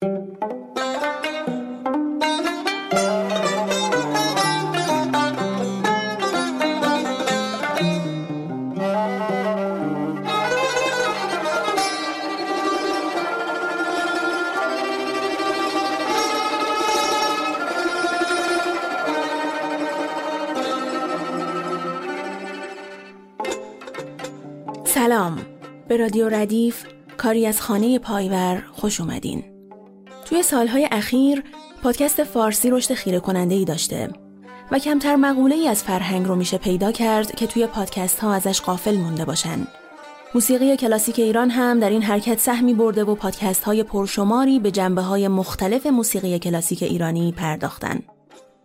سلام. به رادیو ردیف کاری از خانه پایور خوش اومدین. توی سالهای اخیر پادکست فارسی رشد خیره کننده ای داشته و کمتر مقوله ای از فرهنگ رو میشه پیدا کرد که توی پادکست ها ازش غافل مونده باشن موسیقی کلاسیک ایران هم در این حرکت سهمی برده و پادکست های پرشماری به جنبه های مختلف موسیقی کلاسیک ایرانی پرداختن.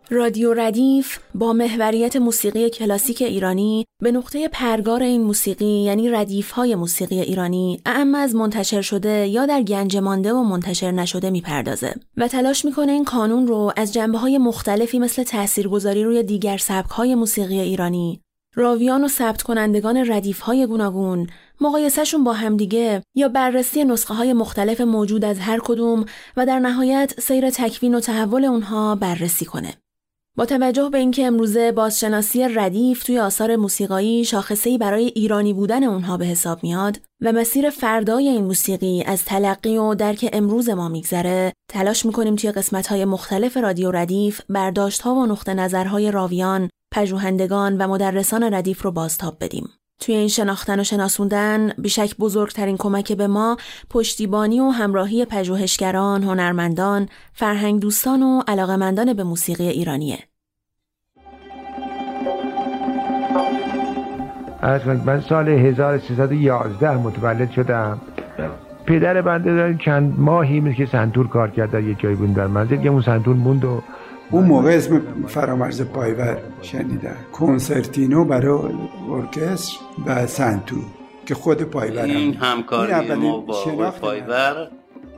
رادیو ردیف با محوریت موسیقی کلاسیک ایرانی به نقطه پرگار این موسیقی یعنی ردیف های موسیقی ایرانی اعم از منتشر شده یا در گنج مانده و منتشر نشده می‌پردازه و تلاش می‌کنه این کانون رو از جنبه های مختلفی مثل تاثیرگذاری روی دیگر سبک های موسیقی ایرانی راویان و ثبت کنندگان ردیف های گوناگون مقایسهشون با همدیگه یا بررسی نسخه های مختلف موجود از هر کدوم و در نهایت سیر تکوین و تحول اونها بررسی کنه. با توجه به اینکه امروزه بازشناسی ردیف توی آثار موسیقایی شاخصه‌ای برای ایرانی بودن اونها به حساب میاد و مسیر فردای این موسیقی از تلقی و درک امروز ما میگذره تلاش می‌کنیم توی قسمت‌های مختلف رادیو ردیف برداشت‌ها و نقطه نظرهای راویان پژوهندگان و مدرسان ردیف رو بازتاب بدیم. توی این شناختن و شناسوندن بیشک بزرگترین کمک به ما پشتیبانی و همراهی پژوهشگران، هنرمندان، فرهنگ دوستان و علاقمندان به موسیقی ایرانیه. من سال 1311 متولد شدم پدر بنده داریم چند ماهی که سنتور کار کرد در یه جایی بود در منزل که اون سنتور موند و اون موقع اسم فرامرز پایور شنیدن کنسرتینو برای ارکستر و سنتور که خود پایور این همکاری ما با پایور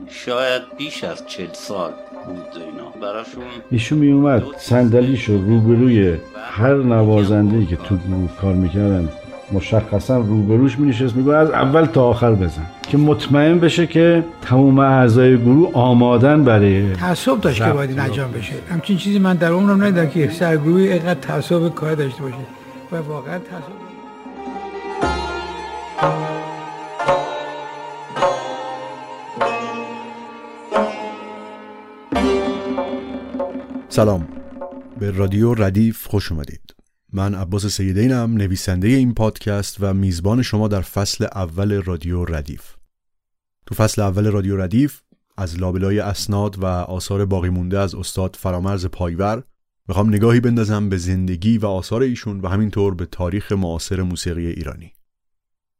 شاید بیش از چهل سال بود اینا. براشون ایشون می اومد صندلیشو روبروی هر نوازنده که تو گروه کار می‌کردن مشخصا روبروش می نشست میگو از اول تا آخر بزن. که مطمئن بشه که تمام اعضای گروه آمادن برای تعصب داشت که باید انجام بشه. همچین چیزی من در عمرم ندیدم که سرگروهی اینقدر تعصب کار داشته باشه. و واقعا تعصب. سلام. به رادیو ردیف خوش اومدید. من عباس سیدینم نویسنده این پادکست و میزبان شما در فصل اول رادیو ردیف. تو فصل اول رادیو ردیف از لابلای اسناد و آثار باقی مونده از استاد فرامرز پایور می‌خوام نگاهی بندازم به زندگی و آثار ایشون و همینطور به تاریخ معاصر موسیقی ایرانی.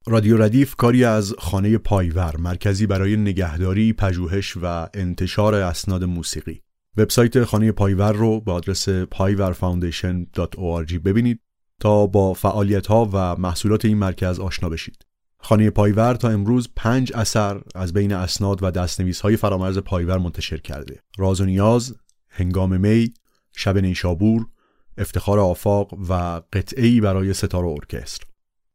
رادیو ردیف کاری از خانه پایور مرکزی برای نگهداری، پژوهش و انتشار اسناد موسیقی. وبسایت خانه پایور رو با آدرس payvarfoundation.org ببینید تا با فعالیت ها و محصولات این مرکز آشنا بشید. خانه پایور تا امروز پنج اثر از بین اسناد و دستنویس های فرامرز پایور منتشر کرده. راز و نیاز، هنگام می، شب نیشابور، افتخار آفاق و قطعه‌ای برای سه‌تار و ارکستر.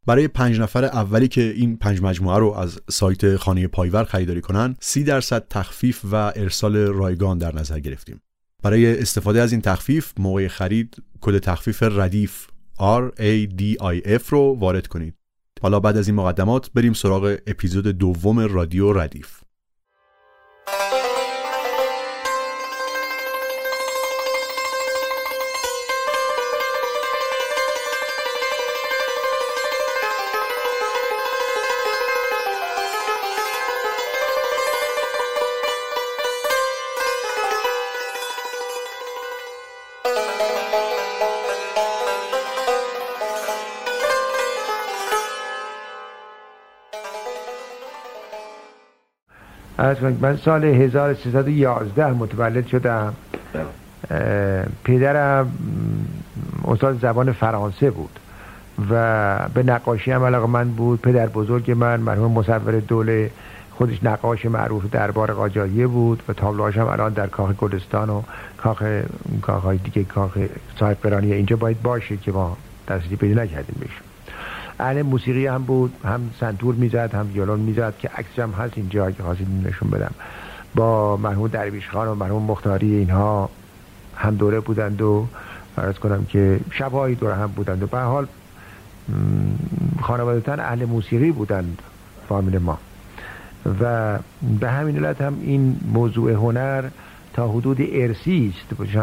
برای پنج نفر اولی که این پنج مجموعه رو از سایت خانه پایور خریداری کنن سی درصد تخفیف و ارسال رایگان در نظر گرفتیم. برای استفاده از این تخفیف موقع خرید کد تخفیف ردیف R A D I F رو وارد کنید. حالا بعد از این مقدمات بریم سراغ اپیزود دوم رادیو ردیف. من سال 1311 متولد شدم. پدرم استاد زبان فرانسه بود و به نقاشی هم علاقه من بود. پدر بزرگ من مرحوم مصور دوله خودش نقاش معروف دربار قاجاریه بود و تابلوهاش هم الان در کاخ گلستان و کاخ کاخ های دیگه کاخ صاحب اینجا باید باشه که ما دستی پیدا نکردیم بهشون. اهل موسیقی هم بود هم سنتور می‌زد هم ویولون می‌زد که عکسش هم هست اینجا که خواستید نشون بدم. با مرحوم درویش خان و مرحوم مختاری اینها هم دوره بودند و عرض کنم که شبهایی دوره هم بودند و به حال خانوادتان اهل موسیقی بودند فامیل ما. و به همین علت هم این موضوع هنر تا حدود ارسی است.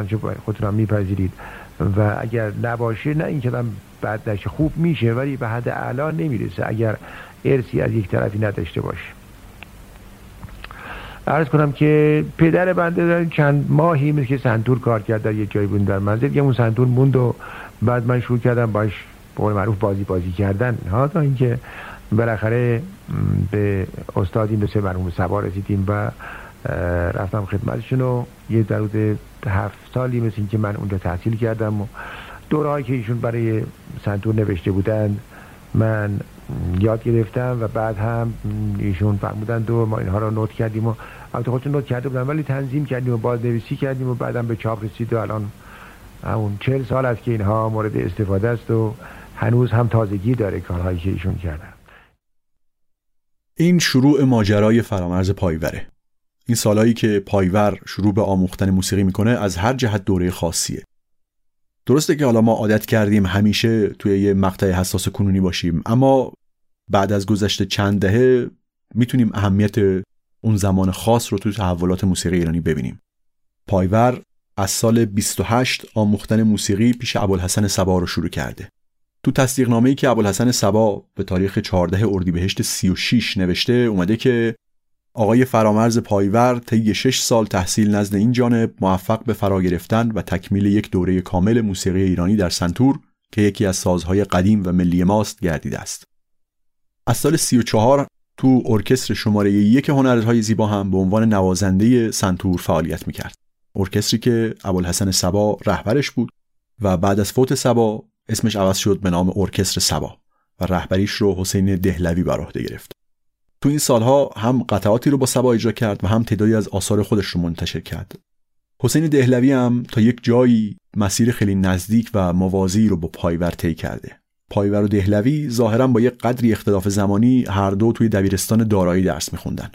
خودتون هم میپذیرید. و اگر نباشه نه این کلام بعد نشه خوب میشه ولی به حد اعلا نمی‌رسه اگر ارسی از یک طرفی نداشته باشه. عرض کنم که پدر بنده در چند ماهی مثل که سنتور کار کرد در یک جایی بود در منزل که اون سنتور موند و بعد من شروع کردم باش به معروف بازی بازی کردن. ها تا اینکه بالاخره به استاد این دو سه مرحوم سبا رسیدیم و رفتم خدمتشون و یه در هفت سالی مثل که من اونجا تحصیل کردم و دورهایی که ایشون برای سنتور نوشته بودند من یاد گرفتم و بعد هم ایشون فرمودند و ما اینها رو نوت کردیم و البته خودشون نوت کرده بودن ولی تنظیم کردیم و بازنویسی کردیم و بعدم به چاپ رسید و الان همون چهل سال است که اینها مورد استفاده است و هنوز هم تازگی داره کارهایی که ایشون کردن. این شروع ماجرای فرامرز پایوره. این سالهایی که پایور شروع به آموختن موسیقی می‌کنه از هر جهت دوره خاصیه. درسته که حالا ما عادت کردیم همیشه توی یه مقطع حساس کنونی باشیم اما بعد از گذشته چند دهه می‌تونیم اهمیت اون زمان خاص رو توی تحولات موسیقی ایرانی ببینیم. پایور از سال 28 آموختن موسیقی پیش ابوالحسن سبا رو شروع کرده. تو تصدیقنامه‌ای که ابوالحسن سبا به تاریخ 14 اردیبهشت 36 نوشته اومده که آقای فرامرز پایور طی 6 سال تحصیل نزد این جانب موفق به فرا گرفتن و تکمیل یک دوره کامل موسیقی ایرانی در سنتور که یکی از سازهای قدیم و ملی ماست گردیده است. از سال 34 تو ارکستر شماره یک هنرهای زیبا هم به عنوان نوازنده سنتور فعالیت می‌کرد. ارکستری که ابوالحسن سبا رهبرش بود و بعد از فوت سبا اسمش عوض شد به نام ارکستر سبا و رهبریش رو حسین دهلوی بر عهده گرفت. تو این سالها هم قطعاتی رو با سبا اجرا کرد و هم تعدادی از آثار خودش رو منتشر کرد. حسین دهلوی هم تا یک جایی مسیر خیلی نزدیک و موازی رو با پایور طی کرده. پایور و دهلوی ظاهرا با یک قدری اختلاف زمانی هر دو توی دبیرستان دارایی درس میخوندن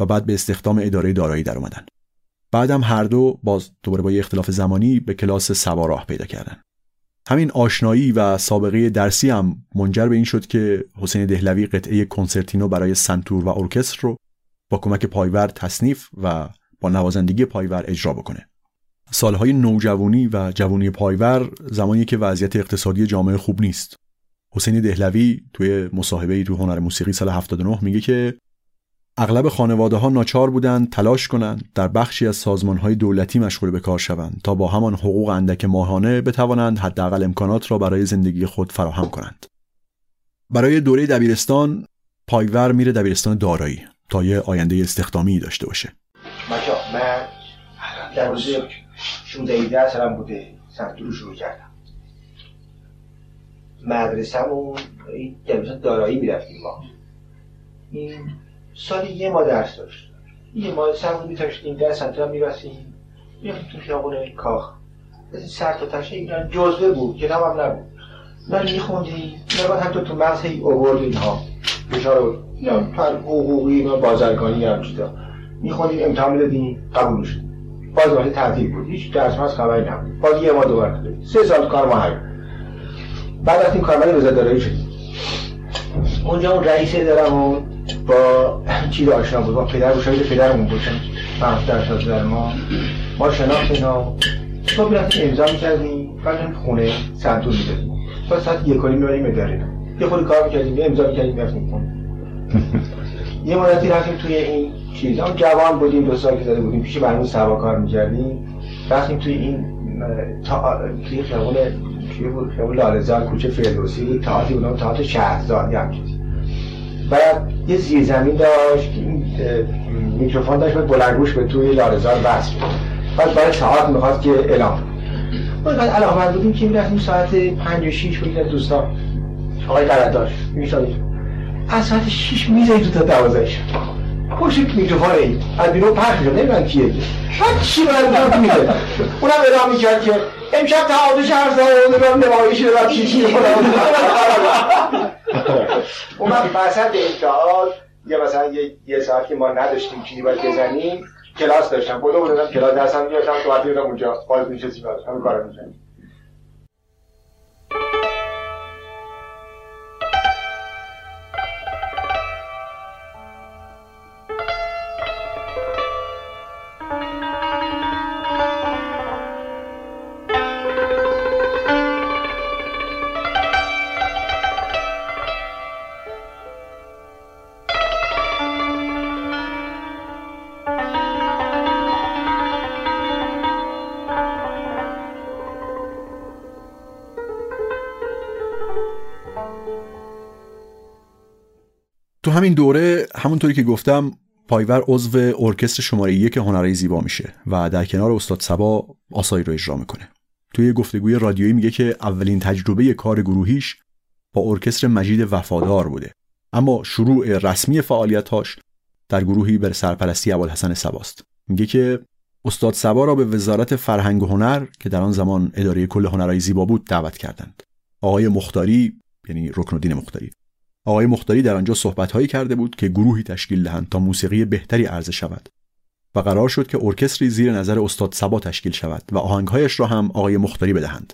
و بعد به استخدام اداره دارایی در اومدن. بعدم هر دو باز دوباره با یک اختلاف زمانی به کلاس سبا راه پیدا کردن. همین آشنایی و سابقه درسی هم منجر به این شد که حسین دهلوی قطعه کنسرتینو برای سنتور و ارکستر رو با کمک پایور تصنیف و با نوازندگی پایور اجرا بکنه. سالهای نوجوانی و جوانی پایور زمانی که وضعیت اقتصادی جامعه خوب نیست. حسین دهلوی توی مصاحبه تو هنر موسیقی سال 79 میگه که اغلب خانواده ها ناچار بودند تلاش کنند در بخشی از سازمان های دولتی مشغول به کار شوند تا با همان حقوق اندک ماهانه بتوانند حداقل امکانات را برای زندگی خود فراهم کنند. برای دوره دبیرستان پایور میره دبیرستان دارایی تا یه آینده استخدامی داشته باشه. من در روز 16 سالم بوده سنتور شروع کردم. مدرسه‌مون دبیرستان دارایی می‌رفتیم ما. این سالی یه ما درس داشت. یه ما سر میتاشتیم در سنتر هم می‌رسیم می‌رفتیم. تو خیابون کاخ. سر تا تشه اینا جزوه بود کتاب هم نبود. من میخوندیم بعد حتی تو مغز هی اوورد اینها. بشار یا پر حقوقی و بازرگانی هم چیزا. میخوندیم امتحان می‌دادیم قبول شد باز وقتی تعطیل بود. هیچ درس از خبری نبود. باز یه ما دوباره کرد سه سال کار ما بعد از این کارمند وزارت شدیم. اونجا اون رئیس دارم با چیز آشنا بود با پدر و شاید پدرمون بودن وقت در در ما. ما شناخت اینا. تو می‌رفتیم امضا می‌کردیم بعد خونه سنتون می‌دادیم تا ساعت یک و نیم می‌بریم اداره یه خود کار می‌کردیم یه امضا می‌کردیم می‌رفتیم خونه. یه مدتی رفتیم توی این چیز هم جوان بودیم دو سال که زده بودیم. پیش برنامه سوا کار می‌کردیم. رفتیم توی این تا توی خیابون توی خیابون لالزار کوچه فردوسی. تاعتی بودم تاعت شهرزاد هم چیز. بعد یه زیر زمین داشت میکروفون داشت بلنگوش به توی لارزار بس بعد برای ساعت می‌خواست که اعلام ما بعد علاقه بودیم که می‌رفتیم ساعت پنج و شیش بودیم دوستان. آقای قرداش میشادیم از ساعت شیش میزایی تو تا دوازه شد پشت میکروفون این از بیرون پخش شد نمی‌دونم کیه. بعد چی برای تو میده اونم اعلام می‌کرد که امشب تعادش هر سال نمایش رو چی چی اون وقت وسط امتحان یا مثلا یه, یه ساعت که ما نداشتیم چیزی باید بزنیم کلاس داشتم بودم بودم کلاس درسم می‌گرفتم تو وقتی اونجا باز میشستیم همین کارو می‌کردیم. همین دوره همونطوری که گفتم پایور عضو ارکستر شماره یک هنرهای زیبا میشه و در کنار استاد سبا آسایی رو اجرا می‌کنه. توی گفتگوی رادیویی میگه که اولین تجربه کار گروهیش با ارکستر مجید وفادار بوده. اما شروع رسمی فعالیتاش در گروهی بر سرپرستی ابوالحسن سباست. میگه که استاد سبا را به وزارت فرهنگ و هنر که در آن زمان اداره کل هنرهای زیبا بود دعوت کردند. آقای مختاری یعنی رکن الدین مختاری آقای مختاری در آنجا صحبتهایی کرده بود که گروهی تشکیل دهند تا موسیقی بهتری عرضه شود و قرار شد که ارکستری زیر نظر استاد سبا تشکیل شود و آهنگهایش را هم آقای مختاری بدهند.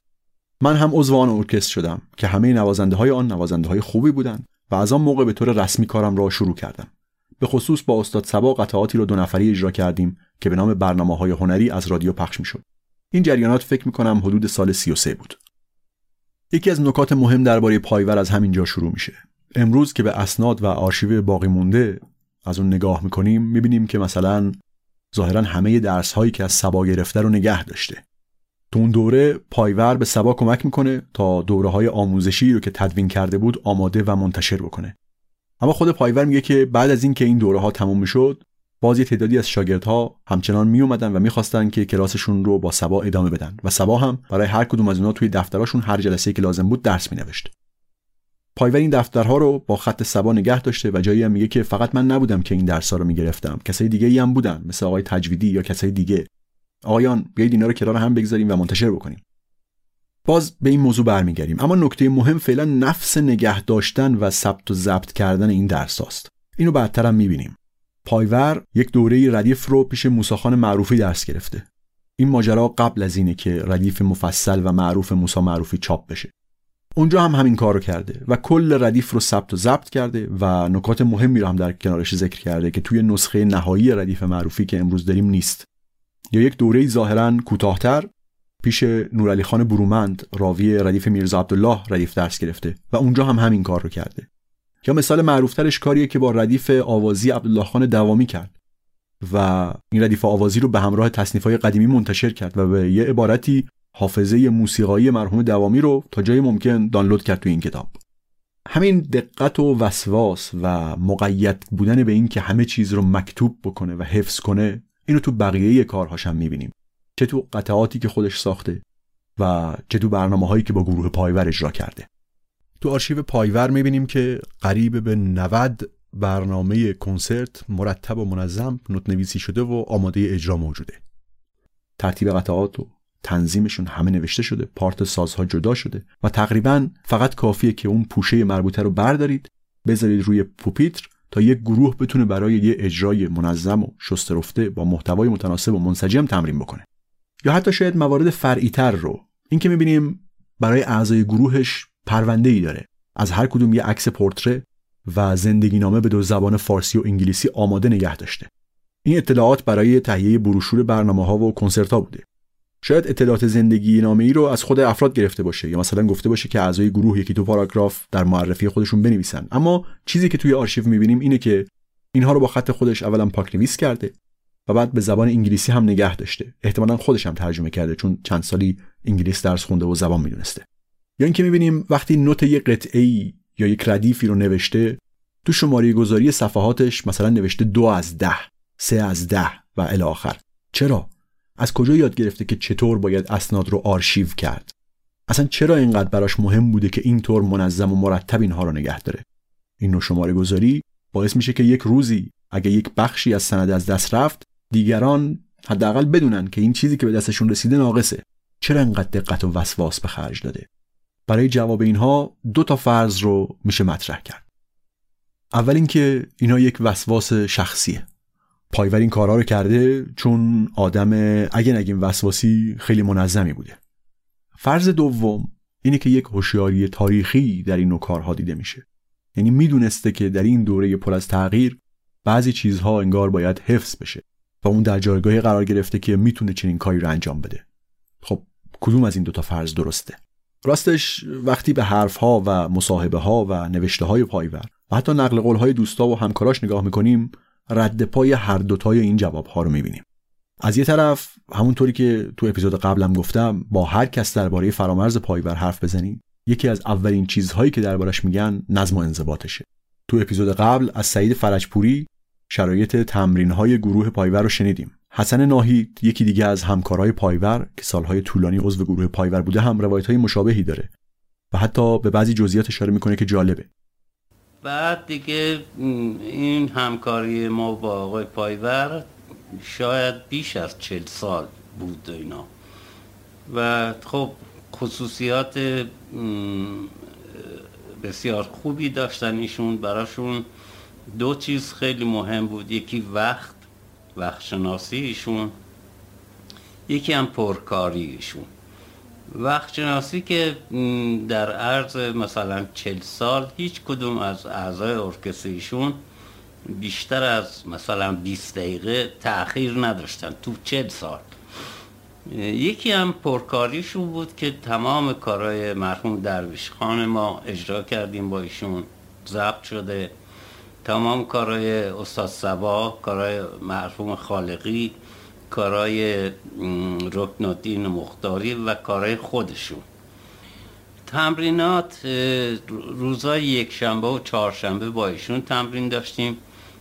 من هم عضو آن ارکستر شدم که همه نوازنده های آن نوازنده های خوبی بودند و از آن موقع به طور رسمی کارم را شروع کردم. به خصوص با استاد سبا قطعاتی را دو نفری اجرا کردیم که به نام برنامه های هنری از رادیو پخش می‌شد. این جریانات فکر می‌کنم حدود سال 33 بود. یکی از نکات مهم درباره پایور از همینجا شروع میشه. امروز که به اسناد و آرشیو باقی مونده از اون نگاه می‌کنیم می‌بینیم که مثلا ظاهرا همه درس هایی که از صبا گرفته رو نگه داشته. تو اون دوره پایور به صبا کمک می‌کنه تا دوره های آموزشی رو که تدوین کرده بود آماده و منتشر بکنه. اما خود پایور میگه که بعد از اینکه این دوره ها تموم می‌شد باز یه تعدادی از شاگردها همچنان می اومدن و می‌خواستن که کلاسشون رو با سبا ادامه بدن. و سبا هم برای هر کدوم از اونها توی دفتراشون هر جلسه که لازم بود درس مینوشت. پایور این دفترها رو با خط سبا نگه داشته و جایی هم میگه که فقط من نبودم که این درس ها رو می‌گرفتم. کسای دیگه ای هم بودن مثل آقای تجویدی یا کسای دیگه. آقایان بیایید اینا رو کنار هم بگذاریم و منتشر بکنیم. باز به این موضوع برمیگردیم. اما نکته مهم فعلا نفس نگه داشتن و ثبت و ضبط کردن این درس هاست اینو بعدتر هم می‌بینیم. پایور یک دوره ردیف رو پیش موساخان معروفی درس گرفته. این ماجرا قبل از اینه که ردیف مفصل و معروف موسی معروفی چاپ بشه. اونجا هم همین کار رو کرده و کل ردیف رو ثبت و ضبط کرده و نکات مهمی رو هم در کنارش ذکر کرده که توی نسخه نهایی ردیف معروفی که امروز داریم نیست. یا یک دوره ظاهرا کوتاهتر پیش نورعلی خان برومند راوی ردیف میرزا عبدالله ردیف درس گرفته و اونجا هم همین کار رو کرده. یا مثال معروفترش کاریه که با ردیف آوازی عبدالله خان دوامی کرد و این ردیف آوازی رو به همراه تصنیف های قدیمی منتشر کرد و به یه عبارتی حافظه موسیقایی مرحوم دوامی رو تا جای ممکن دانلود کرد تو این کتاب. همین دقت و وسواس و مقید بودن به این که همه چیز رو مکتوب بکنه و حفظ کنه اینو تو بقیه کارهاش هم می‌بینیم. چه تو قطعاتی که خودش ساخته و چه تو برنامه هایی که با گروه پایور اجرا کرده. تو آرشیو پایور می‌بینیم که قریب به 90 برنامه کنسرت مرتب و منظم نوت نویسی شده و آماده اجرا موجوده. ترتیب قطعات و تنظیمشون همه نوشته شده پارت سازها جدا شده و تقریبا فقط کافیه که اون پوشه مربوطه رو بردارید بذارید روی پوپیتر تا یک گروه بتونه برای یه اجرای منظم و شسته با محتوای متناسب و منسجم تمرین بکنه. یا حتی شاید موارد فرعیتر رو. این که می‌بینیم برای اعضای گروهش پرونده ای داره. از هر کدوم یه عکس پورتره و زندگی نامه به دو زبان فارسی و انگلیسی آماده نگه داشته. این اطلاعات برای تهیه بروشور برنامه ها و کنسرت ها بوده. شاید اطلاعات زندگی نامه ای رو از خود افراد گرفته باشه یا مثلا گفته باشه که اعضای گروه یکی دو پاراگراف در معرفی خودشون بنویسن. اما چیزی که توی آرشیو می‌بینیم اینه که اینها رو با خط خودش اولا پاک نویس کرده و بعد به زبان انگلیسی هم نگه داشته. احتمالا خودش هم ترجمه کرده چون چند سالی انگلیس درس خونده و زبان می‌دونسته. یا اینکه می‌بینیم وقتی نوت یک قطعه ای یا یک ردیفی رو نوشته تو شماره گذاری صفحاتش مثلا نوشته دو از ده سه از ده و الی آخر. چرا؟ از کجا یاد گرفته که چطور باید اسناد رو آرشیو کرد؟ اصلا چرا اینقدر براش مهم بوده که اینطور منظم و مرتب اینها رو نگه داره؟ این نوع شماره گذاری باعث میشه که یک روزی اگه یک بخشی از سند از دست رفت دیگران حداقل بدونن که این چیزی که به دستشون رسیده ناقصه. چرا انقدر دقت و وسواس به خرج داده؟ برای جواب اینها دو تا فرض رو میشه مطرح کرد. اول اینکه اینها یک وسواس شخصیه. پایور این کارها رو کرده چون آدم اگه نگیم وسواسی خیلی منظمی بوده. فرض دوم اینه که یک هوشیاری تاریخی در این نوع کارها دیده میشه. یعنی می‌دونسته که در این دوره پر از تغییر بعضی چیزها انگار باید حفظ بشه و اون در جایگاهی قرار گرفته که می‌تونه چنین کاری رو انجام بده. خب کدوم از این دوتا فرض درسته؟ راستش وقتی به حرفها و مصاحبه ها و نوشته های پایور و حتی نقل قول های دوستا و همکاراش نگاه می‌کنیم رد پای هر دوتای این جواب ها رو می‌بینیم. از یه طرف همونطوری که تو اپیزود قبلم گفتم با هر کس درباره فرامرز پایور حرف بزنیم یکی از اولین چیزهایی که دربارش میگن نظم و انضباطشه. تو اپیزود قبل از سعید فرجپوری شرایط تمرین های گروه پایور رو شنیدیم. حسن ناهید یکی دیگه از همکارای پایور که سالهای طولانی عضو گروه پایور بوده هم روایت های مشابهی داره و حتی به بعضی جزئیات اشاره می‌کنه که جالبه. بعد دیگه این همکاری ما با آقای پایور شاید بیش از چهل سال بود اینا. و خب خصوصیات بسیار خوبی داشتن ایشون. براشون دو چیز خیلی مهم بود. یکی وقت وقت شناسی ایشون یکی هم پرکاری ایشون. وقت شناسی که در عرض مثلا چل سال هیچ کدوم از اعضای ارکستر ایشون بیشتر از مثلا 20 دقیقه تأخیر نداشتن تو چل سال. یکی هم پرکاریشون بود که تمام کارهای مرحوم درویش خان ما اجرا کردیم با ایشون ضبط شده. تمام کارهای استاد سبا کارهای مرحوم خالقی کارهای رکن الدین مختاری و کارهای خودشون. تمرینات روزای یک شنبه و چهارشنبه با ایشون تمرین داشتیم.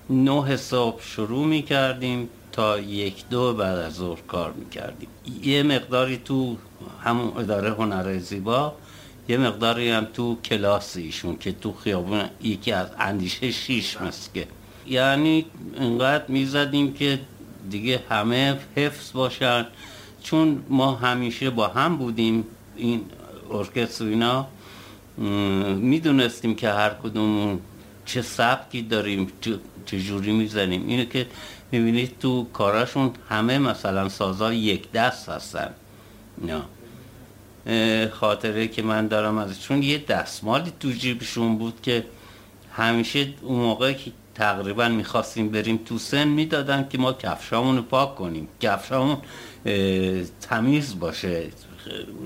نه صبح شروع می کردیم تا یک دو بعد از ظهر کار می کردیم یه مقداری تو همون اداره هنر زیبا یه مقداری هم تو کلاس ایشون که تو خیابون یکی از اندیشه شیش مسکه. یعنی انقدر می‌زدیم که دیگه همه حفظ باشن. چون ما همیشه با هم بودیم این ارکستر اینا می‌دونستیم که هر کدوم چه سبکی داریم چه جوری می‌زنیم. اینه که می‌بینید تو کاراشون همه مثلا سازا یک دست هستن. نه خاطره که من دارم ازشون یه دستمالی تو جیبشون بود که همیشه اون موقع که تقریبا می‌خواستیم بریم تو سن می‌دادن که ما کفشامون رو پاک کنیم. کفشامون تمیز باشه.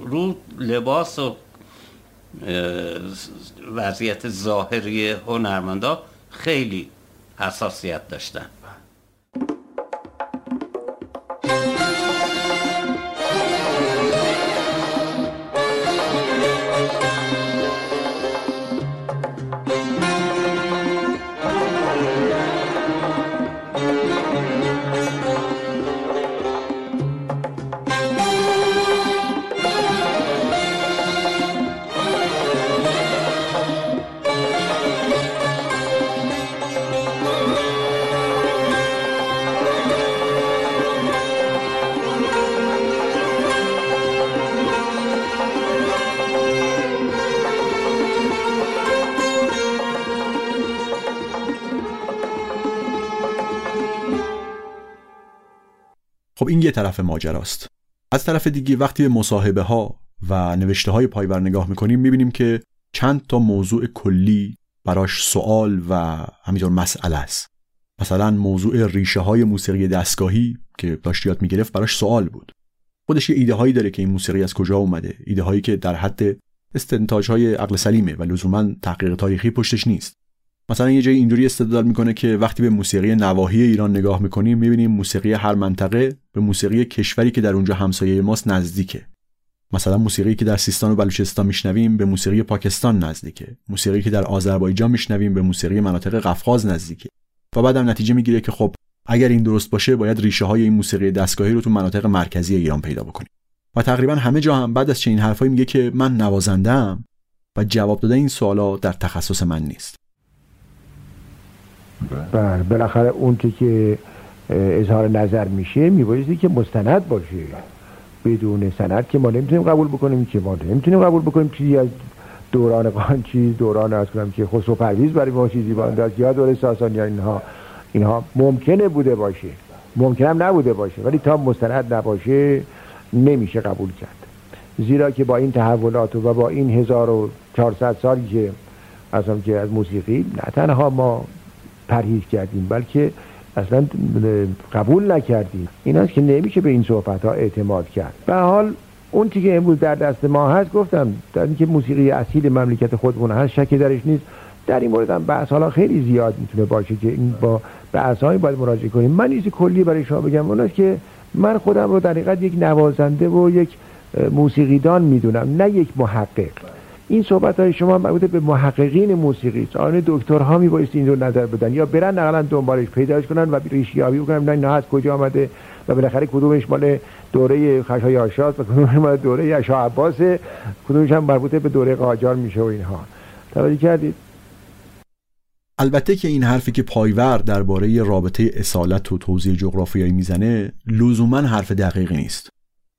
رو لباس و وضعیت ظاهری هنرمندا خیلی حساسیت داشتن. یه طرف ماجراست. از طرف دیگه وقتی به مصاحبه ها و نوشته های پایبر نگاه می‌کنیم می‌بینیم که چند تا موضوع کلی براش سوال و همینطور مسئله است. مثلا موضوع ریشه های موسیقی دستگاهی که داشت یاد می‌گرفت براش سوال بود. خودش یه ایده هایی داره که این موسیقی از کجا اومده. ایده هایی که در حد استنتاج های عقل سلیمه و لزوما تحقیق تاریخی پشتش نیست. مثلا یه جایی اینجوری استدلال می‌کنه که وقتی به موسیقی نواحی ایران نگاه می‌کنیم می‌بینیم موسیقی هر منطقه به موسیقی کشوری که در اونجا همسایه ماست نزدیکه. مثلا موسیقی که در سیستان و بلوچستان میشنویم به موسیقی پاکستان نزدیکه. موسیقی که در آذربایجان میشنویم به موسیقی مناطق قفقاز نزدیکه. و بعدم نتیجه می‌گیره که خب اگر این درست باشه باید ریشه های این موسیقی دستگاهی رو تو مناطق مرکزی ایران پیدا بکنیم. و تقریبا همه جا هم بعد از چنین حرفایی میگه که من نوازندم و جواب دادن این سوالا در تخصص من نیست. بله. بالاخره اون که اظهار نظر میشه میبایستی که مستند باشه. بدون سند که ما نمی‌تونیم قبول بکنیم که ما نمی‌تونیم قبول بکنیم. چیزی از دوران قانچی دوران از کنم که خسرو پرویز برای ما چیزی باید از یا دور ساسان یا اینها اینها ممکنه بوده باشه. ممکنم نبوده باشه. ولی تا مستند نباشه نمیشه قبول کرد. زیرا که با این تحولات و با این 1400 سالی که اصلا که از موسیقی نه تنها ما پرهیز کردیم بلکه اصلا قبول نکردیم. این است که نمیشه به این صحبت ها اعتماد کرد. به حال اون که امروز در دست ما هست گفتم در اینکه موسیقی اصیل مملکت خودمون هست شکی درش نیست. در این مورد هم بحث حالا خیلی زیاد می‌تونه باشه که این با بحث های باید مراجعه کنیم. من چیزی کلی برای شما بگم اون است که من خودم رو در حقیقت یک نوازنده و یک موسیقیدان می‌دونم نه یک محقق. این صحبت های شما مربوط به محققین موسیقی است. آن دکترها می بایست این رو نظر بدن. یا برن نقلا دنبالش پیداش کنن و ریشیابی بکنن نه از کجا آمده و بالاخره کدومش مال دوره خشای آشاد و کدومش مال دوره اشا عباس. کدومش هم مربوط به دوره قاجار میشه و اینها. توجه کردید؟ البته که این حرفی که پایور درباره رابطه اصالت و توضیح جغرافیایی می‌زنه لزوما حرف دقیقی نیست.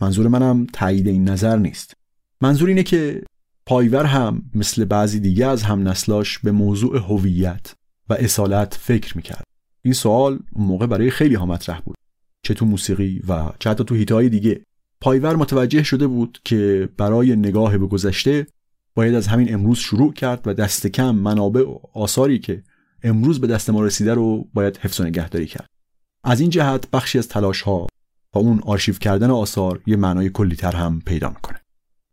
منظور منم تایید این نظر نیست. منظور اینه که پایور هم مثل بعضی دیگه از هم نسلاش به موضوع هویت و اصالت فکر می‌کرد. این سوال موقع برای خیلی ها مطرح بود. چه تو موسیقی و چه حتی تو هیتهای دیگه. پایور متوجه شده بود که برای نگاه به گذشته باید از همین امروز شروع کرد و دست کم منابع و آثاری که امروز به دست ما رسیده رو باید حفظ و نگهداری کرد. از این جهت بخشی از تلاش ها و اون آرشیو کردن آثار یه معنای کلیتر هم پیدا می‌کنه.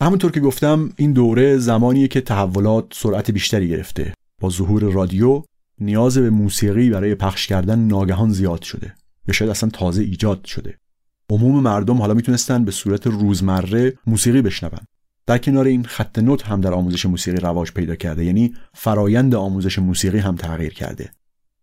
همونطور که گفتم این دوره زمانیه که تحولات سرعت بیشتری گرفته. با ظهور رادیو نیاز به موسیقی برای پخش کردن ناگهان زیاد شده یا شاید اصلا تازه ایجاد شده. عموم مردم حالا می‌تونستن به صورت روزمره موسیقی بشنون. در کنار این خط نوت هم در آموزش موسیقی رواج پیدا کرده یعنی فرایند آموزش موسیقی هم تغییر کرده.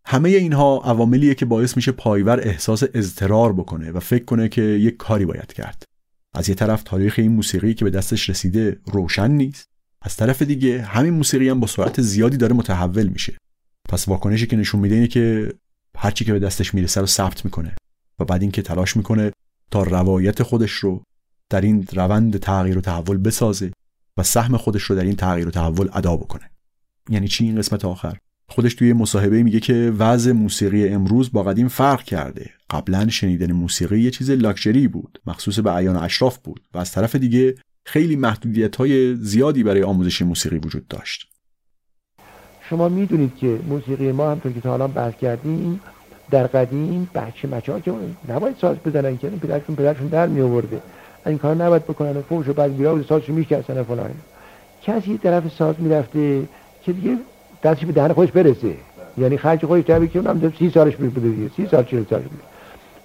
همه اینها عواملیه که باعث میشه پایور احساس اضطرار بکنه و فکر کنه که یک کاری باید کرد. از یه طرف تاریخ این موسیقی که به دستش رسیده روشن نیست از طرف دیگه همین موسیقی هم با سرعت زیادی داره متحول میشه. پس واکنشی که نشون میده اینه که هرچی که به دستش می‌رسه رو ثبت می‌کنه و بعد اینکه تلاش می‌کنه تا روایت خودش رو در این روند تغییر و تحول بسازه و سهم خودش رو در این تغییر و تحول ادا بکنه. یعنی چی این قسمت آخر؟ خودش توی مصاحبه میگه که وضع موسیقی امروز با قدیم فرق کرده. قبلا شنیدن موسیقی یه چیز لاکچری بود. مخصوص به عیان اشراف بود. و از طرف دیگه خیلی محدودیت های زیادی برای آموزش موسیقی وجود داشت. شما می‌دونید که موسیقی ما همطور که تا الان بحث کردیم در قدیم بچه مچه ها که نباید ساز بزنن که پدرشون پدرشون در می آورده این کار نباید بکنن و فوش و بعد بیرا سازشو می‌کردن و فلان. کسی طرف ساز می‌رفته که دیگه دستش به دهن خودش برسه. یعنی خرج خودش جبه که اونم سی سالش بوده دیگه سی سال چهل سالش بوده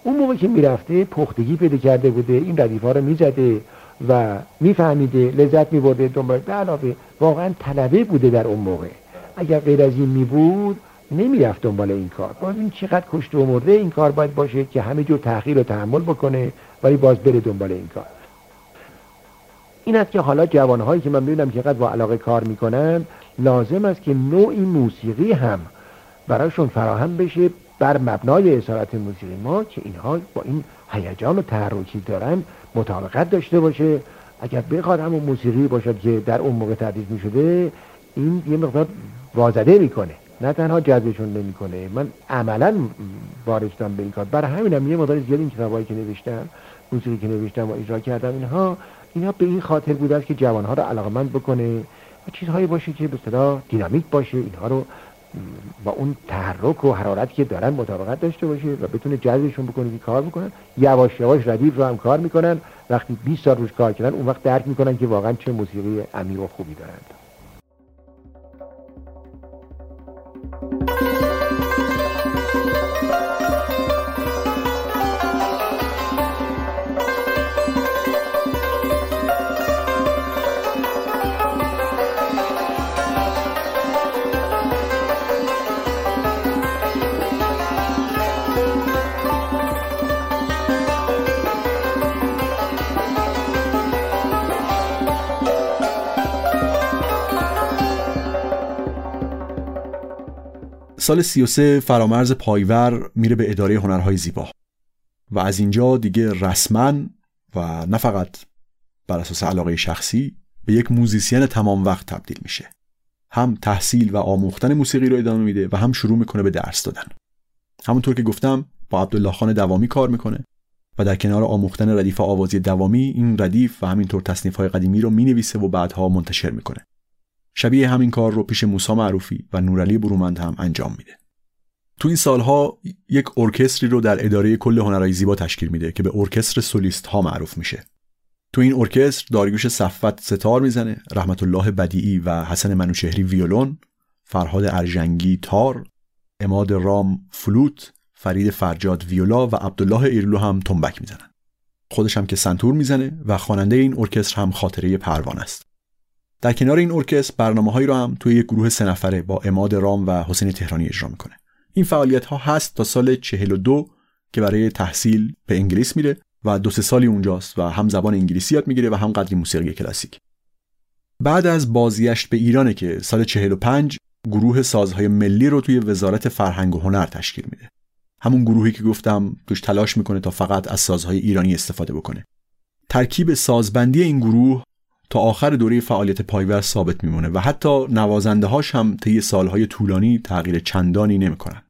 اون موقع که می‌رفته پختگی پیدا کرده بوده این ردیف ها رو می‌زده و میفهمیده لذت میبرده دنبال. به علاوه واقعا طلبه بوده در اون موقع. اگر غیر از این میبود نمی‌رفت دنبال این کار. باز این چقدر کشت و مرده این کار باید باشه که همه جور تحقیر و تحمل بکنه ولی باز بره دنبال این کار. این است که حالا جوانهایی که من ببینم که با علاقه کار می‌کنن لازم است که نوعی موسیقی هم برایشون فراهم بشه بر مبنای اصالت موسیقی. ما که اینها با این هیجان و تحرکی دارن مطابقت داشته باشه. اگر بخواد همون موسیقی باشد که در اون موقع تدریس می شده این یه مقدار وازده می‌کنه. نه تنها جذبشون نمی‌کنه. من عملا وارد به این کار. برای همینم یه مقدار زیاد این کتابایی که نوشتم موسیقی که نوشتم و اجرا کردم اینها اینا به این خاطر بوده است که جوانها رو علاقمند بکنه و چیزهایی باشه که به صدا دینامیک باشه اینها رو با اون تحرک و حرارتی که دارن مطابقت داشته باشه و بتونه جذبشون بکنه که کار بکنن. یواش یواش ردیف رو هم کار می‌کنن. وقتی 20 سال روش کار کردن اون وقت درک می‌کنن که واقعا چه موسیقی عمیق و خوبی دارند سال 33 فرامرز پایور میره به اداره هنرهای زیبا. و از اینجا دیگه رسما و نه فقط بر اساس علاقه شخصی به یک موزیسین تمام وقت تبدیل میشه. هم تحصیل و آموختن موسیقی رو ادامه میده و هم شروع می‌کنه به درس دادن. همونطور که گفتم با عبدالله خان دوامی کار می‌کنه و در کنار آموختن ردیف آوازی دوامی این ردیف و همینطور تصنیف های قدیمی رو می‌نویسه و بعدها منتشر می‌کنه. شبیه همین کار رو پیش موسی معروفی و نورعلی برومند هم انجام میده. تو این سالها یک ارکستری رو در اداره کل هنرهای زیبا تشکیل میده که به ارکستر سولیست ها معروف میشه. تو این ارکستر داریوش صفوت سه‌تار می‌زنه رحمت الله بدیعی و حسن منوچهری ویولون فرهاد ارژنگی تار عماد رام فلوت فرید فرجاد ویولا و عبدالله ایرلو هم تنبک می‌زنن. خودش هم که سنتور می‌زنه و خواننده این ارکستر هم خاطره پروان است. در کنار این ارکستر برنامه هایی رو هم توی یک گروه سه نفره با اماد رام و حسین تهرانی اجرا می‌کنه. این فعالیت ها هست تا سال 42 که برای تحصیل به انگلیس میره و دو سه سالی اونجاست و هم زبان انگلیسی یاد می‌گیره و هم قدری موسیقی کلاسیک. بعد از بازگشت به ایرانه که سال 45 گروه سازهای ملی رو توی وزارت فرهنگ و هنر تشکیل میده. همون گروهی که گفتم توش تلاش می‌کنه تا فقط از سازهای ایرانی استفاده بکنه. ترکیب سازبندی این گروه تا آخر دوره فعالیت پایور ثابت میمونه و حتی نوازنده هاش هم طی سالهای طولانی تغییر چندانی نمی‌کنن.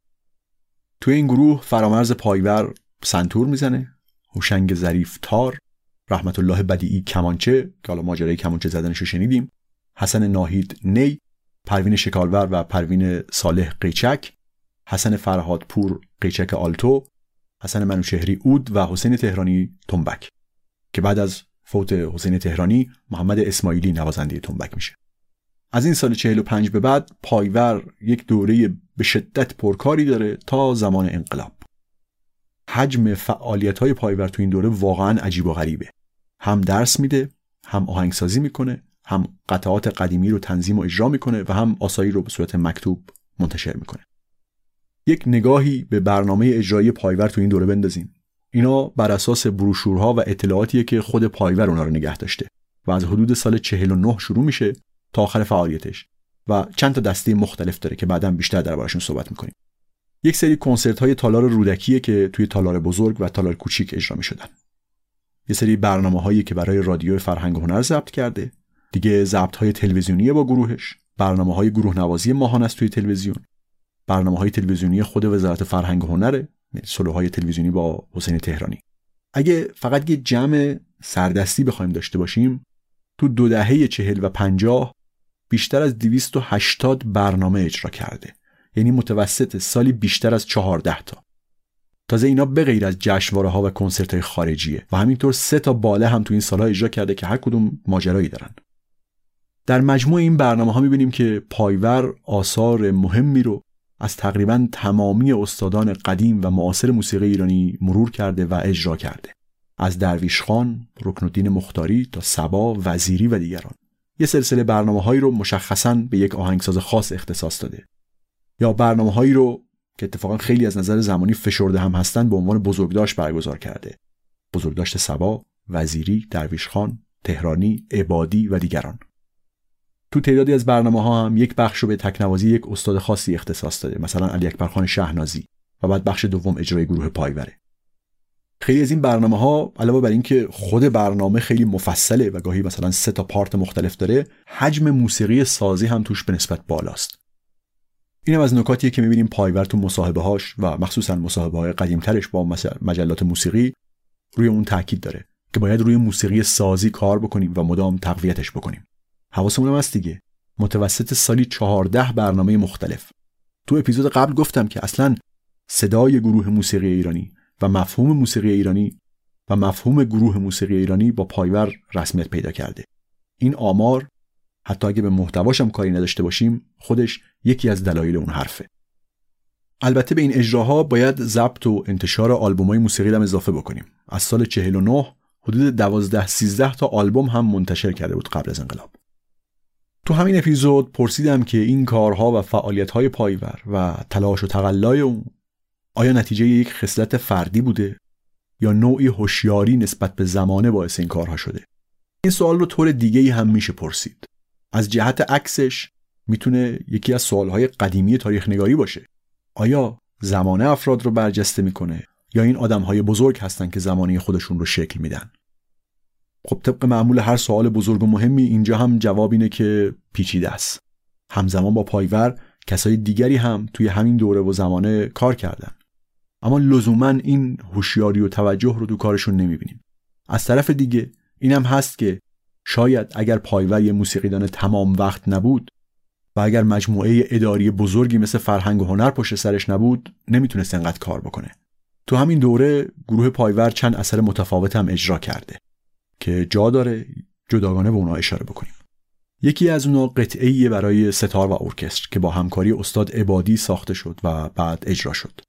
توی این گروه فرامرز پایور سنتور می‌زنه هوشنگ ظریف تار رحمت الله بدیعی کمانچه که حالا ماجرای کمانچه زدنش رو شنیدیم حسن ناهید نی پروین شکالور و پروین صالح قیچک حسن فرهادپور قیچک آلتو حسن منوشهری اود و حسین تهرانی تنبک که بعد از فوت حسین تهرانی محمد اسماعیلی نوازنده تنبک میشه. از این سال 45 به بعد پایور یک دوره به شدت پرکاری داره تا زمان انقلاب. حجم فعالیت های پایور تو این دوره واقعا عجیب و غریبه. هم درس میده هم آهنگسازی می‌کنه هم قطعات قدیمی رو تنظیم و اجرا می‌کنه و هم آسایی رو به صورت مکتوب منتشر می‌کنه. یک نگاهی به برنامه اجرایی پایور تو این دوره بندازیم. اینا بر اساس بروشورها و اطلاعاتیه که خود پایور اونا رو نگه داشته و از حدود سال 49 شروع میشه تا آخر فعالیتش و چند تا دسته مختلف داره که بعدا بیشتر دربارشون صحبت می‌کنیم. یک سری کنسرت های تالار رودکیه که توی تالار بزرگ و تالار کوچیک اجرا می‌شدن. یه سری برنامه هایی که برای رادیو فرهنگ و هنر ضبط کرده. دیگه ضبط های تلویزیونی با گروهش. برنامه های گروه نوازی ماهان است توی تلویزیون. برنامه های تلویزیونی خود وزارت فرهنگ و هنره. سلوهای تلویزیونی با حسین تهرانی. اگه فقط یه جمع سردستی بخوایم داشته باشیم تو دو دهه چهل و پنجاه بیشتر از 280 برنامه اجرا کرده. یعنی متوسط سالی بیشتر از 14 تا. تازه اینا به غیر از جشنواره ها و کنسرت های خارجیه و همینطور سه تا باله هم تو این سالها اجرا کرده که هر کدوم ماجرایی دارن. در مجموع این برنامه ها می‌بینیم که پایور آثار مهمی رو از تقریبا تمامی استادان قدیم و معاصر موسیقی ایرانی مرور کرده و اجرا کرده. از درویش خان، رکن الدین مختاری تا سبا، وزیری و دیگران. یه سلسله برنامه هایی رو مشخصا به یک آهنگساز خاص اختصاص داده. یا برنامه هایی رو که اتفاقا خیلی از نظر زمانی فشرده هم هستند به عنوان بزرگداشت برگزار کرده. بزرگداشت سبا، وزیری، درویش خان، تهرانی، عبادی و دیگران. تو تعدادی از برنامه ها هم یک بخش رو به تکنوازی یک استاد خاصی اختصاص داده مثلا علی اکبر خان شهنازی و بعد بخش دوم اجرای گروه پایوره. خیلی از این برنامه ها علاوه بر اینکه خود برنامه خیلی مفصله و گاهی مثلا سه تا پارت مختلف داره حجم موسیقی سازی هم توش به نسبت بالاست. اینم از نکاتیه که می‌بینیم پایور تو مصاحبه هاش و مخصوصا مصاحبه های قدیمترش با مجلات موسیقی روی اون تاکید داره که باید روی موسیقی سازی کار بکنیم و مدام تقویتش بکنیم. حواسمون هم هست دیگه. متوسط سالی چهارده برنامه مختلف. تو اپیزود قبل گفتم که اصلا صدای گروه موسیقی ایرانی و مفهوم موسیقی ایرانی و مفهوم گروه موسیقی ایرانی با پایور رسمیت پیدا کرده. این آمار حتی اگه به محتواش هم کاری نداشته باشیم خودش یکی از دلایل اون حرفه. البته به این اجراها باید ضبط و انتشار آلبومای موسیقی هم اضافه بکنیم. از سال 49 حدود 12 13 تا آلبوم هم منتشر کرده بود قبل از انقلاب. تو همین اپیزود پرسیدم که این کارها و فعالیت‌های پایور و تلاش و تقلای اون آیا نتیجه یک خصلت فردی بوده یا نوعی هوشیاری نسبت به زمانه باعث این کارها شده؟ این سوال رو طور دیگه هم میشه پرسید. از جهت عکسش می‌تونه یکی از سوالهای قدیمی تاریخ نگاری باشه. آیا زمانه افراد رو برجسته می‌کنه یا این آدمهای بزرگ هستن که زمانه خودشون رو شکل میدن؟ خب طبق معمول هر سوال بزرگ و مهمی اینجا هم جواب اینه که پیچیده است. همزمان با پایور کسای دیگری هم توی همین دوره و زمانه کار کردن. اما لزوما این هوشیاری و توجه رو تو کارشون نمی‌بینیم. از طرف دیگه اینم هست که شاید اگر پایور یه موسیقیدان تمام وقت نبود و اگر مجموعه اداری بزرگی مثل فرهنگ و هنر پشت سرش نبود نمی‌تونست انقدر کار بکنه. تو همین دوره گروه پایور چند اثر متفاوت هم اجرا کرده. که جا داره جداگانه به اونا اشاره بکنیم. یکی از اونا قطعه برای سه‌تار و ارکستر که با همکاری استاد عبادی ساخته شد و بعد اجرا شد.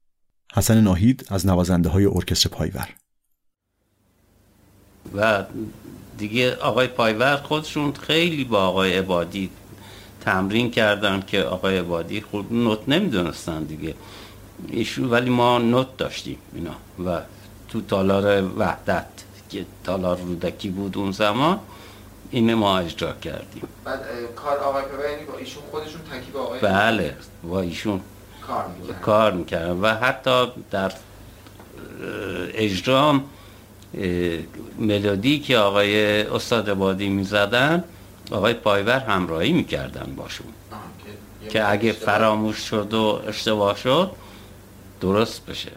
حسن ناهید از نوازنده های ارکستر پایور. و دیگه آقای پایور خودشون خیلی با آقای عبادی تمرین کردن که آقای عبادی خود نت نمی‌دونستن دیگه. ایشون ولی ما نوت داشتیم اینا و تو تالار وحدت. که تالار رودکی بود اون زمان این ما اجرا کردیم. بعد کار آقای یعنی با ایشون خودشون تکی با آقای بله با ایشون کار می‌کردن. و حتی در اجرام ملودی که آقای استاد بادی می‌زدن آقای پایور همراهی می‌کردن باشون. که اگه فراموش شد و اشتباه شد درست بشه.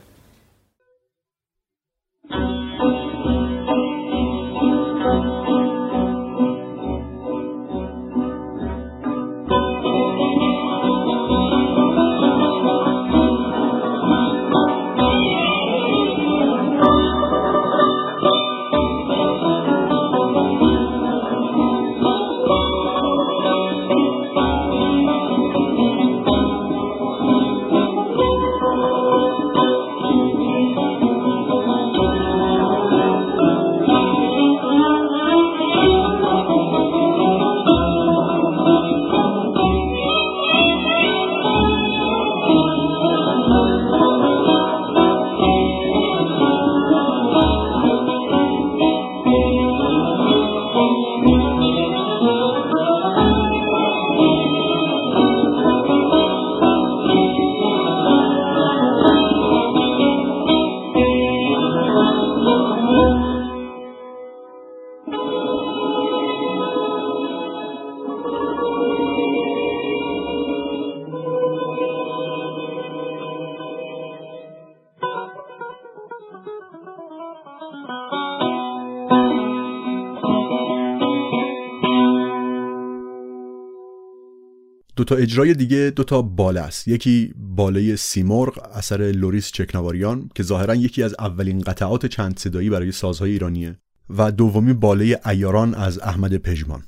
دو تا اجرای دیگه دو تا باله است. یکی باله سیمرغ اثر لوریس چکناواریان که ظاهرا یکی از اولین قطعات چند صدایی برای سازهای ایرانیه. و دومی باله ایاران از احمد پژمان.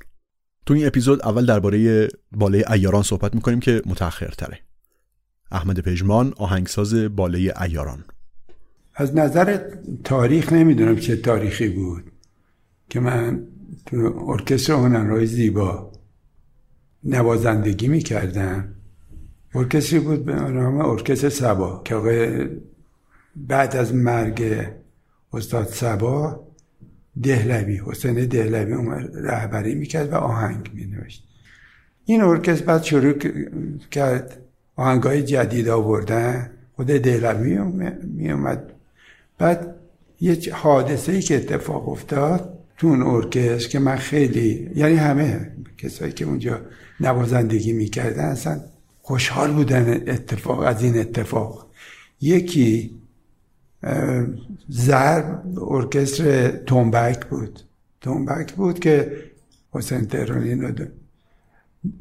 تو این اپیزود اول درباره باله ایاران صحبت می‌کنیم که تره احمد پژمان آهنگساز باله ایاران. از نظر تاریخ نمی‌دونم چه تاریخی بود که من تو ارکستر هنرهای زیبا نوازندگی می‌کردم ارکستری بود به نام ارکستر سبا که آقای بعد از مرگ استاد سبا دهلوی حسین دهلوی رهبری می‌کرد و آهنگ مینوشت. این ارکستر بعد شروع کرد. آهنگای جدید آوردن. خود دهلوی میومد بعد یه حادثه ای که اتفاق افتاد تو اون ارکستر که من خیلی یعنی همه کسایی که اونجا نوازندگی می‌کردن اصلا خوشحال بودن اتفاق از این اتفاق. یکی ضرب ارکستر تومبک بود. تومبک بود که حسین تهرانی رو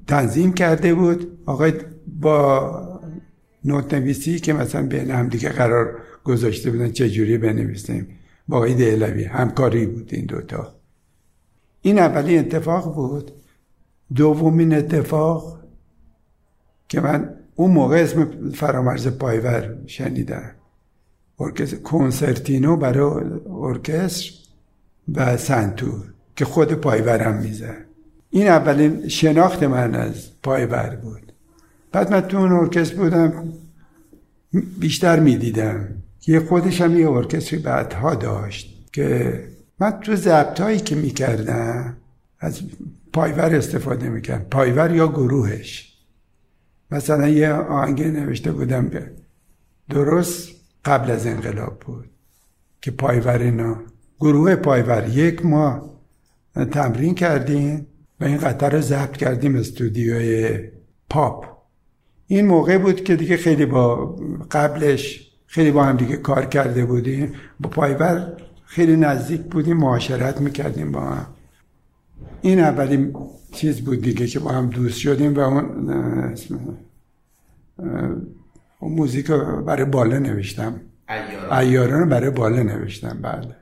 تنظیم کرده بود. آقای با نت نویسی که مثلا بین هم دیگه قرار گذاشته بودن چجوری بنویسیم. با آقای دهلوی همکاری بود این دوتا. این اولی اتفاق بود. دومین اتفاق که من اون موقع اسم فرامرز پایور شنیدم. کنسرتینو برای ارکستر و سنتور که خود پایورم میزن این اولین شناخت من از پایور بود. بعد من تو اون ارکستر بودم بیشتر می‌دیدم. یه خودش هم یه ارکستری بعدها داشت که من تو ضبط که می‌کردم از پایور استفاده می‌کرد. پایور یا گروهش. مثلا یه آهنگ نوشته بودم به درست قبل از انقلاب بود که پایور اینا. گروه پایور یک ماه تمرین کردیم و این قطعه رو ضبط کردیم استودیوی پاپ. این موقع بود که دیگه خیلی با قبلش خیلی با هم دیگه کار کرده بودیم. با پایور خیلی نزدیک بودیم معاشرت می‌کردیم با هم. این اولین چیز بود دیگه که با هم دوست شدیم و اون اون موزیک برای بالا نوشتم. ایاران برای بالا نوشتم بله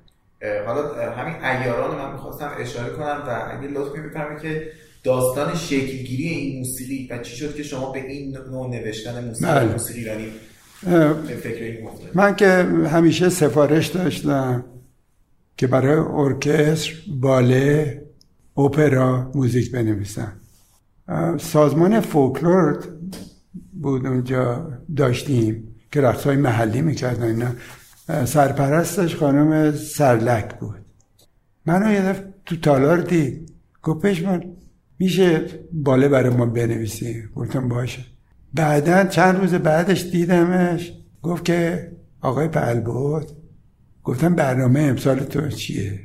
حالا همین ایاران من می‌خواستم اشاره کنم و اگه لطفی میفرمایید که داستان شکلگیری این موسیقی و چی شد که شما به این نوع نوشتن موسیقی بله. موسیقی ایرانی فکر این من که همیشه سفارش داشتم که برای ارکستر باله اپرا موزیک بنویسم سازمان فولکلور بود اونجا داشتیم که رقص های محلی می‌کردن اینا. سرپرستش خانم سرلک بود. منو یه دفعه تو تالار دید. گفت من میشه باله برای ما بنویسی؟ گفتم باشه. بعدا چند روز بعدش دیدمش. گفت که آقای بود گفتم برنامه امسال تو چیه؟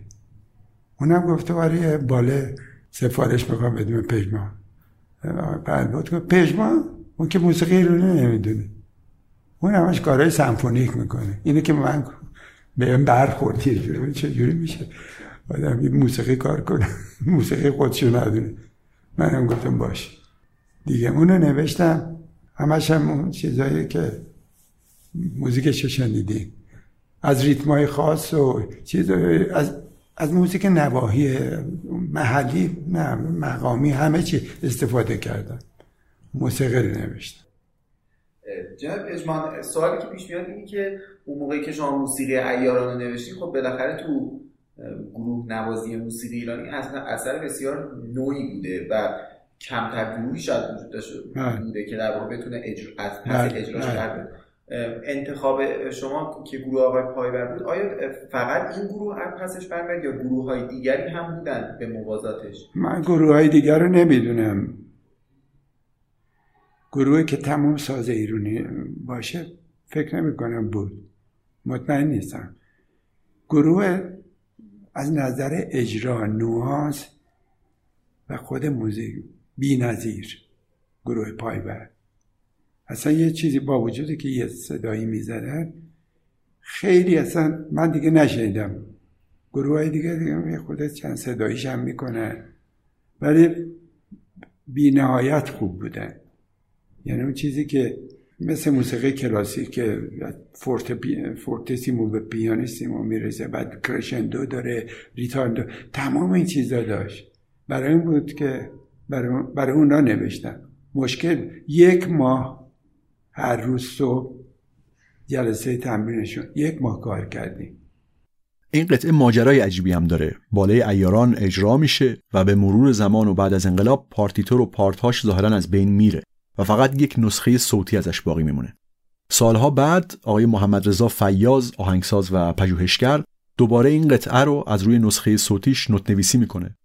اونم گفته برای باله سفارش می‌خوام بدون پژمان. بود گفت پژمان؟ اون که موسیقی رو نمی‌دونه. اون همش کارهای سمفونیک می‌کنه. اینه که من به این برخورد یه چجوری میشه؟ آدم موسیقی کار کنه موسیقی خودشو ندونه. منم گفتم باش. دیگه اونو نوشتم. همش هم اون چیزایی که موزیکش رو شنیدیم از ریتمای خاص و چیز از از موزیک نواحی محلی نه مقامی همه چی استفاده کردم موسیقی رو نوشتم جناب اجمان سوالی که پیش میاد اینه که اون موقعی که شما موسیقی ایاران رو نوشتید خب بالاخره تو گروه نوازی موسیقی ایرانی اصلا اثر بسیار نوعی بوده و کمتر گروهی شاید وجود داشته بله. بوده که در واقع بتونه اجرا از پس بله، اجراش بله. کرده انتخاب شما که گروه آقای پایبر بود آیا فقط این گروه از پسش برمیاد یا گروه های دیگری هم بودن به موازاتش؟ من گروه های دیگر رو نمی‌دونم. گروهی که تمام ساز ایرونی باشه فکر نمی کنم بود. مطمئن نیستم. گروه از نظر اجرا نواز و خود موزیک بی نظیر گروه پایبر. اصلا یه چیزی با وجودی که یه صدایی می‌زدن خیلی اصلا من دیگه نشنیدم. گروه های دیگه دیگه خودت چند صداییش هم می‌کنن. ولی بی نهایت خوب بودن. یعنی اون چیزی که مثل موسیقی کلاسیک که فورت پی... فورتسیمو به پیانیسیمو می‌رسه بعد کرشندو داره ریتاردو تمام این چیزا داشت. برای این بود که برای, برای اونا نوشتم مشکل یک ماه هر روز صبح جلسه تمرینشون. یک ماه کار کردیم. این قطعه ماجرای عجیبی هم داره. باله ایاران اجرا میشه و به مرور زمان و بعد از انقلاب پارتیتور و پارتهاش ظاهرا از بین میره و فقط یک نسخه صوتی ازش باقی میمونه. سالها بعد آقای محمد رضا فیاض آهنگساز و پژوهشگر دوباره این قطعه رو از روی نسخه صوتیش نوت نویسی می‌کنه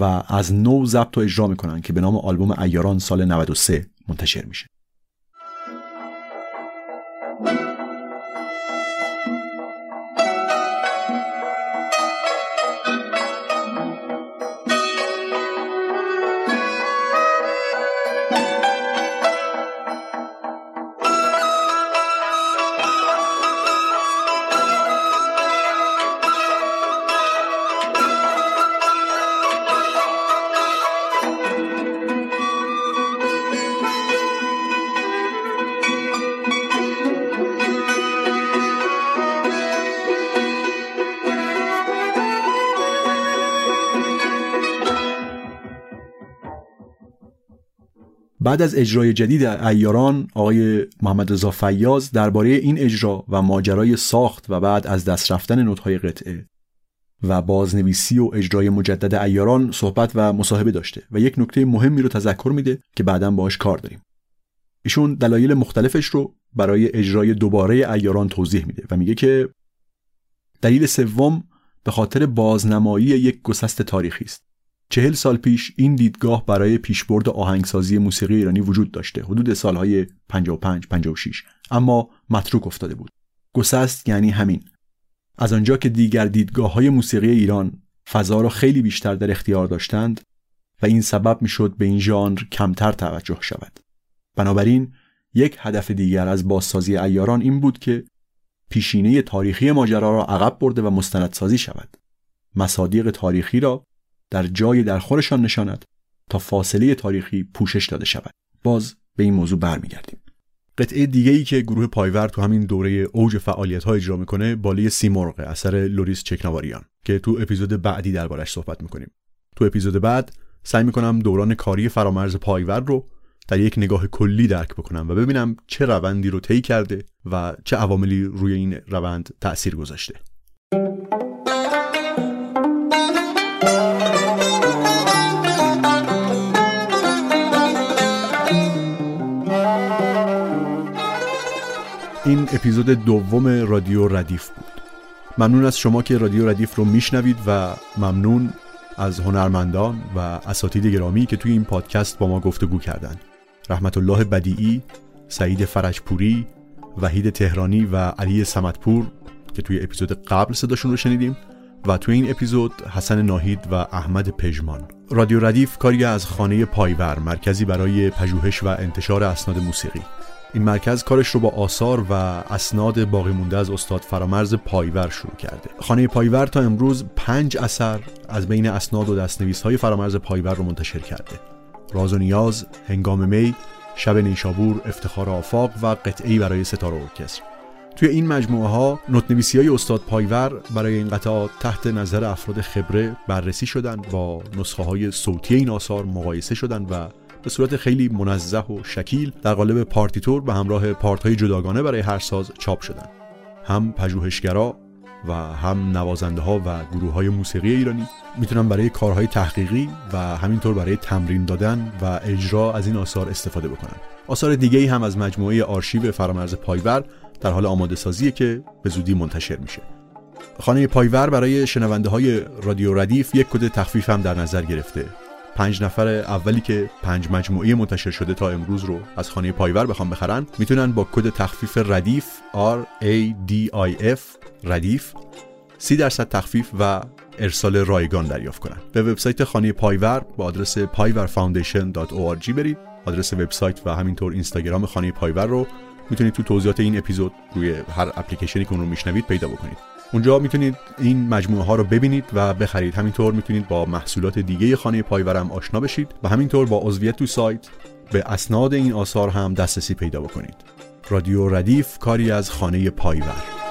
و از نو ضبط و اجرا می‌کنن که به نام آلبوم ایاران سال 93 منتشر میشه. thank you بعد از اجرای جدید ایاران آقای محمد رضا فیاض درباره این اجرا و ماجرای ساخت و بعد از دست رفتن نوت‌های قطعه و بازنویسی و اجرای مجدد ایاران صحبت و مصاحبه داشته و یک نکته مهمی رو تذکر میده که بعدا باهاش کار داریم. ایشون دلایل مختلفش رو برای اجرای دوباره ایاران توضیح میده و میگه که دلیل سوم به خاطر بازنمایی یک گسست تاریخی است. چهل سال پیش این دیدگاه برای پیشبرد آهنگسازی موسیقی ایرانی وجود داشته حدود سالهای 55 56 اما متروک افتاده بود. گسست یعنی همین. از آنجا که دیگر دیدگاه های موسیقی ایران فضا را خیلی بیشتر در اختیار داشتند و این سبب می‌شد به این ژانر کمتر توجه شود. بنابراین یک هدف دیگر از بازسازی ایاران این بود که پیشینه تاریخی ماجرا را عقب برده و مستندسازی شود. مصادیق تاریخی را در جای درخورشان نشاند تا فاصله تاریخی پوشش داده شود. باز به این موضوع برمیگردیم. قطعه دیگه ای که گروه پایور تو همین دوره اوج فعالیت ها اجرا می‌کنه باله سیمرغ اثر لوریس چکناواریان که تو اپیزود بعدی دربارش صحبت می‌کنیم. تو اپیزود بعد سعی می‌کنم دوران کاری فرامرز پایور رو در یک نگاه کلی درک بکنم و ببینم چه روندی رو طی کرده و چه عواملی روی این روند تأثیر گذاشته. این اپیزود دوم رادیو ردیف بود. ممنون از شما که رادیو ردیف رو میشنوید و ممنون از هنرمندان و اساتید گرامی که توی این پادکست با ما گفتگو کردند رحمت الله بدیعی، سعید فرجپوری، وحید تهرانی و علی سمتپور که توی اپیزود قبل صداشون رو شنیدیم و توی این اپیزود حسن ناهید و احمد پژمان. رادیو ردیف کاری از خانه پایور مرکزی برای پژوهش و انتشار اسناد موسیقی. این مرکز کارش رو با آثار و اسناد باقی مونده از استاد فرامرز پایور شروع کرده. خانه پایور تا امروز پنج اثر از بین اسناد و دستنویس های فرامرز پایور رو منتشر کرده. راز و نیاز، هنگام می، شب نیشابور، افتخار آفاق و قطعه‌ای برای سه‌تار و ارکستر. توی این مجموعه ها نوتنویسی های استاد پایور برای این قطعات تحت نظر افراد خبره بررسی شدن با نسخه های صوتی این آثار مقایسه شدن و به صورت خیلی منزه و شکیل در قالب پارتیتور به همراه پارت های جداگانه برای هر ساز چاپ شدن. هم پژوهشگرا و هم نوازنده ها و گروه های موسیقی ایرانی می‌تونن برای کارهای تحقیقی و همینطور برای تمرین دادن و اجرا از این آثار استفاده بکنن. آثار دیگه هم از مجموعه آرشیو فرامرز پایور در حال آماده سازیه که به زودی منتشر میشه. خانه پایور برای شنونده های رادیو ردیف یک کد تخفیف هم در نظر گرفته. پنج نفر اولی که پنج مجموعه منتشر شده تا امروز رو از خانه پایور بخوان بخرن می‌تونن با کد تخفیف ردیف R A D I F ردیف 30 درصد تخفیف و ارسال رایگان دریافت کنن. به وبسایت خانه پایور با آدرس payvarfoundation.org برید. آدرس وبسایت و همینطور اینستاگرام خانه پایور رو می‌تونید تو توضیحات این اپیزود روی هر اپلیکیشنی که اون رو میشنوید پیدا بکنید. اونجا می‌تونید این مجموعه ها رو ببینید و بخرید. همینطور می‌تونید با محصولات دیگه خانه پایورم آشنا بشید و همینطور با عضویت تو سایت به اسناد این آثار هم دسترسی پیدا بکنید. رادیو ردیف کاری از خانه پایور.